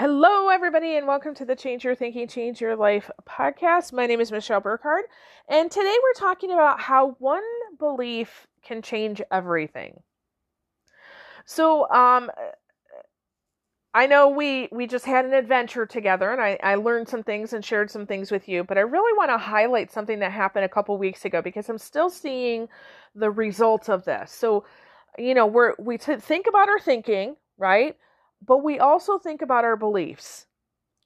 Hello, everybody, and welcome to the Change Your Thinking, Change Your Life podcast. My name is Michelle Burkhardt, and today we're talking about how one belief can change everything. So, um, I know we we just had an adventure together, and I, I learned some things and shared some things with you. But I really want to highlight something that happened a couple weeks ago because I'm still seeing the results of this. So, you know, we're we t- think about our thinking, right? But we also think about our beliefs.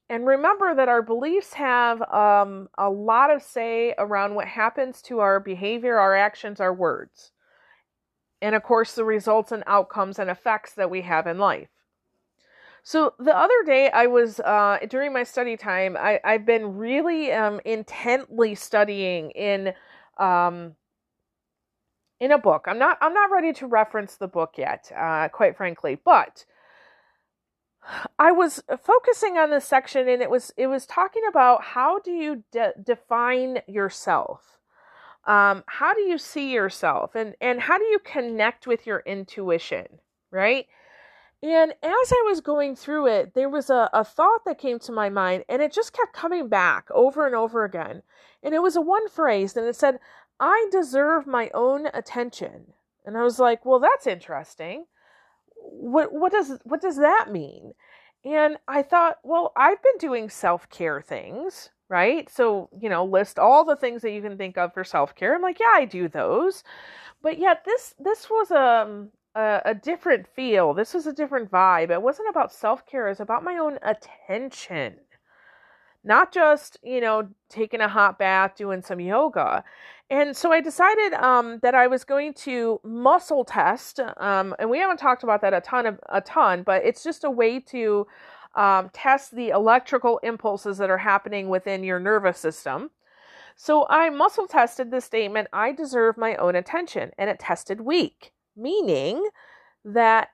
And remember that our beliefs have um, a lot of say around what happens to our behavior, our actions, our words. And of course, the results and outcomes and effects that we have in life. So the other day, I was uh, during my study time. I, have been really um, intently studying in um, in a book. I'm not I'm not ready to reference the book yet, uh, quite frankly, but I was focusing on this section, and it was it was talking about how do you de- define yourself. Um, how do you see yourself and and how do you connect with your intuition right and as I was going through it, there was a, a thought that came to my mind, and it just kept coming back over and over again. And it was a one phrase, and it said, I deserve my own attention. And I was like, well, that's interesting. What what does what does that mean? And I thought, well, I've been doing self-care things, right? So, you know, list all the things that you can think of for self-care. I'm like, yeah, I do those. But yet this this was um a, a different feel. This was a different vibe. It wasn't about self care, it was about my own attention. Not just, you know, taking a hot bath, doing some yoga. And so I decided um, that I was going to muscle test, um, and we haven't talked about that a ton of a ton, but it's just a way to um, test the electrical impulses that are happening within your nervous system. So I muscle tested the statement, I deserve my own attention, and it tested weak meaning that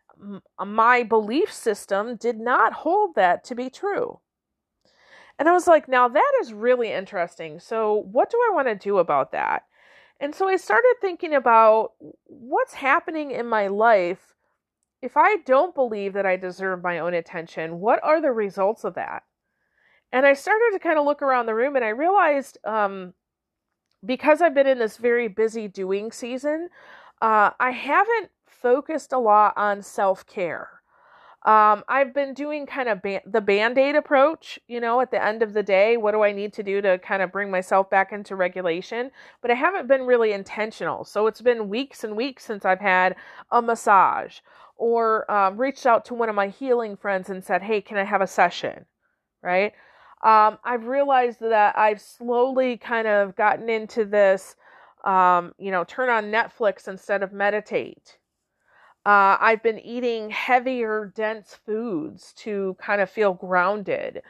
my belief system did not hold that to be true. And I was like, now that is really interesting. So, what do I want to do about that? And so I started thinking about what's happening in my life if I don't believe that I deserve my own attention. What are the results of that? And I started to kind of look around the room and I realized um, because I've been in this very busy doing season, uh, I haven't focused a lot on self care. Um, I've been doing kind of ba- the band aid approach, you know, at the end of the day, what do I need to do to kind of bring myself back into regulation? But I haven't been really intentional. So it's been weeks and weeks since I've had a massage or um, reached out to one of my healing friends and said, hey, can I have a session? Right? Um, I've realized that I've slowly kind of gotten into this um, you know, turn on Netflix instead of meditate. Uh, I've been eating heavier, dense foods to kind of feel grounded.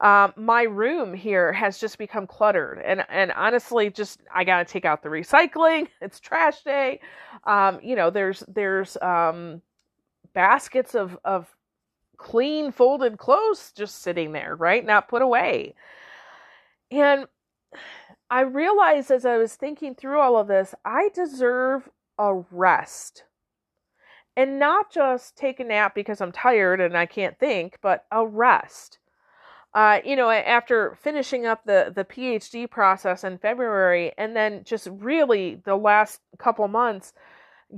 Um, my room here has just become cluttered, and and honestly, just I gotta take out the recycling. It's trash day. Um, you know, there's there's um, baskets of of clean folded clothes just sitting there, right, not put away, and I realized as I was thinking through all of this, I deserve a rest. And not just take a nap because I'm tired and I can't think, but a rest. Uh, you know, after finishing up the, the PhD process in February and then just really the last couple months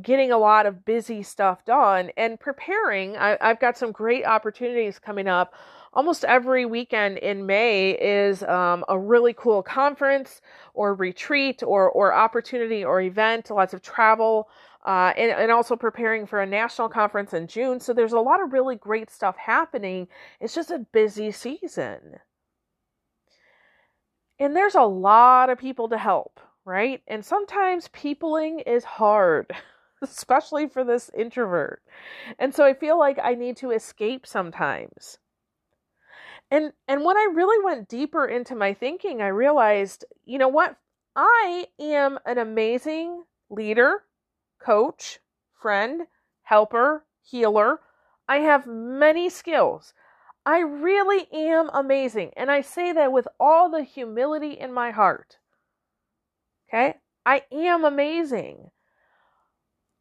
getting a lot of busy stuff done and preparing, I, I've got some great opportunities coming up almost every weekend in May is um, a really cool conference or retreat or, or opportunity or event, lots of travel, uh, and, and also preparing for a national conference in June. So there's a lot of really great stuff happening. It's just a busy season. And there's a lot of people to help, right? And sometimes peopling is hard. especially for this introvert. And so I feel like I need to escape sometimes and and when i really went deeper into my thinking i realized you know what i am an amazing leader coach friend helper healer. I have many skills. I really am amazing and i say that with all the humility in my heart. Okay? I am amazing.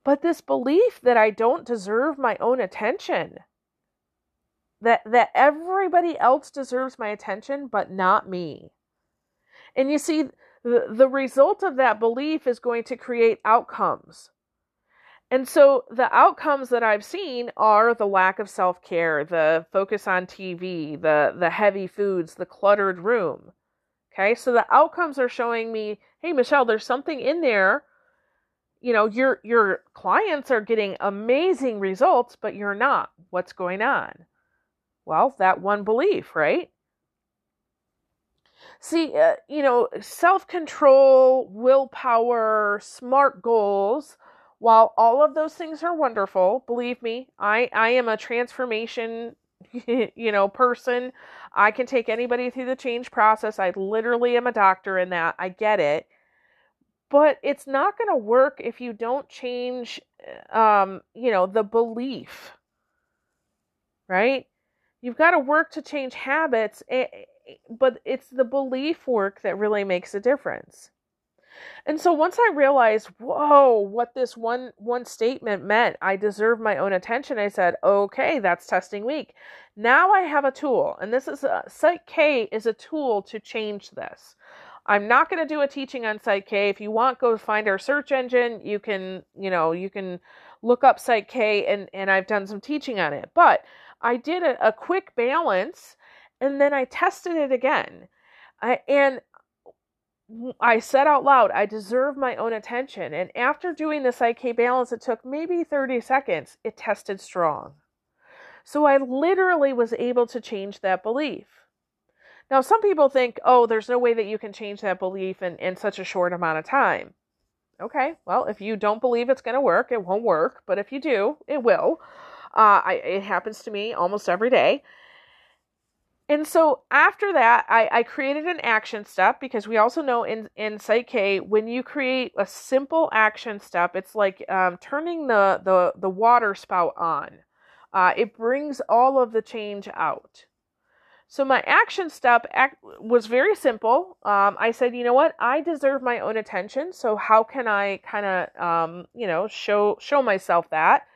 But this belief that i don't deserve my own attention that that everybody else deserves my attention but not me. And you see the, the result of that belief is going to create outcomes. And so the outcomes that I've seen are the lack of self-care, the focus on TV, the the heavy foods, the cluttered room. Okay? So the outcomes are showing me, "Hey Michelle, there's something in there. You know, your your clients are getting amazing results, but you're not. What's going on?" Well, that one belief, right? See, uh, you know, self control, willpower, smart goals, while all of those things are wonderful, believe me, I, I am a transformation, you know, person. I can take anybody through the change process. I literally am a doctor in that. I get it. But it's not going to work if you don't change, um, you know, the belief, right? You've got to work to change habits, eh, eh, but it's the belief work that really makes a difference. And so once I realized, whoa, what this one one statement meant, I deserve my own attention. I said, okay, that's testing week. Now I have a tool, and this is a, Psych K is a tool to change this. I'm not going to do a teaching on Psych K. If you want, go find our search engine. You can, you know, you can look up Psych K, and and I've done some teaching on it. But I did a, a quick balance, and then I tested it again. I, and I said out loud, I deserve my own attention. And after doing this IK balance, it took maybe 30 seconds. It tested strong. So I literally was able to change that belief. Now, some people think, oh, there's no way that you can change that belief in, in such a short amount of time. Okay, well, if you don't believe it's going to work, it won't work. But if you do, it will. Uh, I, it happens to me almost every day. And so after that, I, I, created an action step because we also know in, in K, when you create a simple action step, it's like um, turning the, the, the water spout on. Uh, it brings all of the change out. So my action step act, was very simple. Um, I said, you know what, I deserve my own attention. So how can I kind of, um, you know, show show myself that?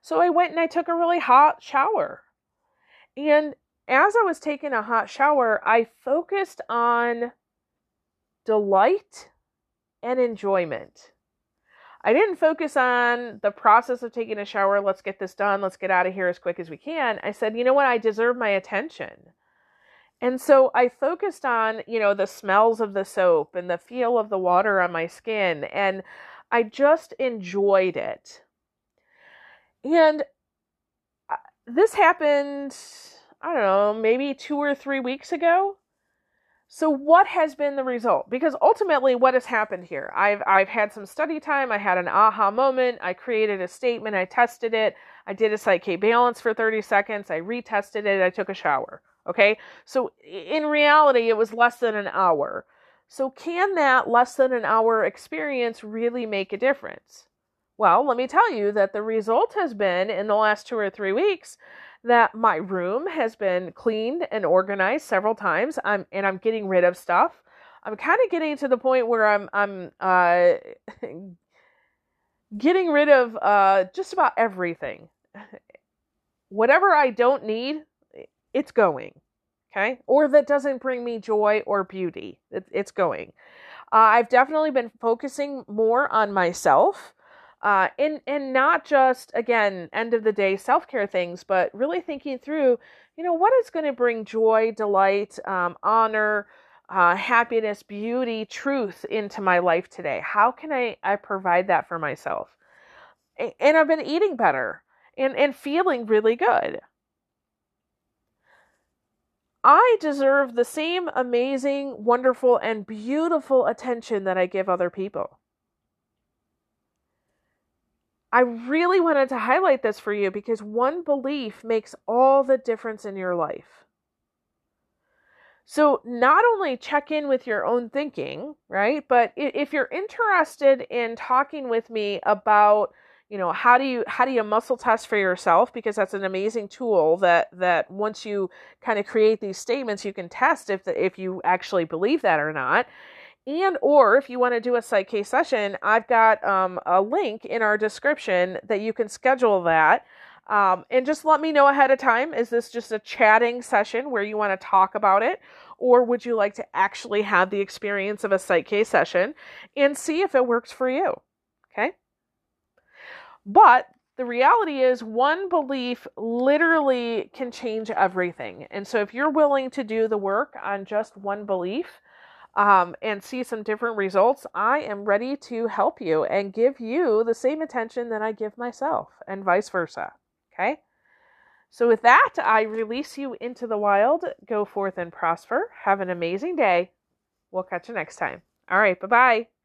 So I went and I took a really hot shower, and as I was taking a hot shower, I focused on delight and enjoyment. I didn't focus on the process of taking a shower. Let's get this done. Let's get out of here as quick as we can. I said, you know what? I deserve my attention. And so I focused on, you know, the smells of the soap and the feel of the water on my skin. And I just enjoyed it. And uh, this happened I don't know, maybe two or three weeks ago. So what has been the result? Because ultimately what has happened here? I've I've had some study time, I had an aha moment, I created a statement, I tested it, I did a Psych K balance for 30 seconds, I retested it, I took a shower. Okay? So in reality it was less than an hour. So can that less than an hour experience really make a difference? Well, let me tell you that the result has been in the last 2 or 3 weeks that my room has been cleaned and organized several times. I'm and I'm getting rid of stuff. I'm kind of getting to the point where I'm I'm uh, getting rid of uh, just about everything. Whatever I don't need, it's going. Okay, or that doesn't bring me joy or beauty, it, it's going. Uh, I've definitely been focusing more on myself uh, and and not just again end of the day self care things, but really thinking through, you know, what is going to bring joy, delight, um, honor, uh, happiness, beauty, truth into my life today. How can I I provide that for myself? And I've been eating better and and feeling really good. I deserve the same amazing, wonderful, and beautiful attention that I give other people. I really wanted to highlight this for you because one belief makes all the difference in your life. So, not only check in with your own thinking, right? But if you're interested in talking with me about, you know, how do you how do you muscle test for yourself because that's an amazing tool that that once you kind of create these statements you can test if the, if you actually believe that or not and or if you want to do a Psych K session i've got um, a link in our description that you can schedule that Um, and just let me know ahead of time is this just a chatting session where you want to talk about it? Or would you like to actually have the experience of a Psych-K session and see if it works for you? Okay. But the reality is, one belief literally can change everything. And so, if you're willing to do the work on just one belief um, and see some different results, I am ready to help you and give you the same attention that I give myself, and vice versa. Okay? So, with that, I release you into the wild. Go forth and prosper. Have an amazing day. We'll catch you next time. All right. Bye bye.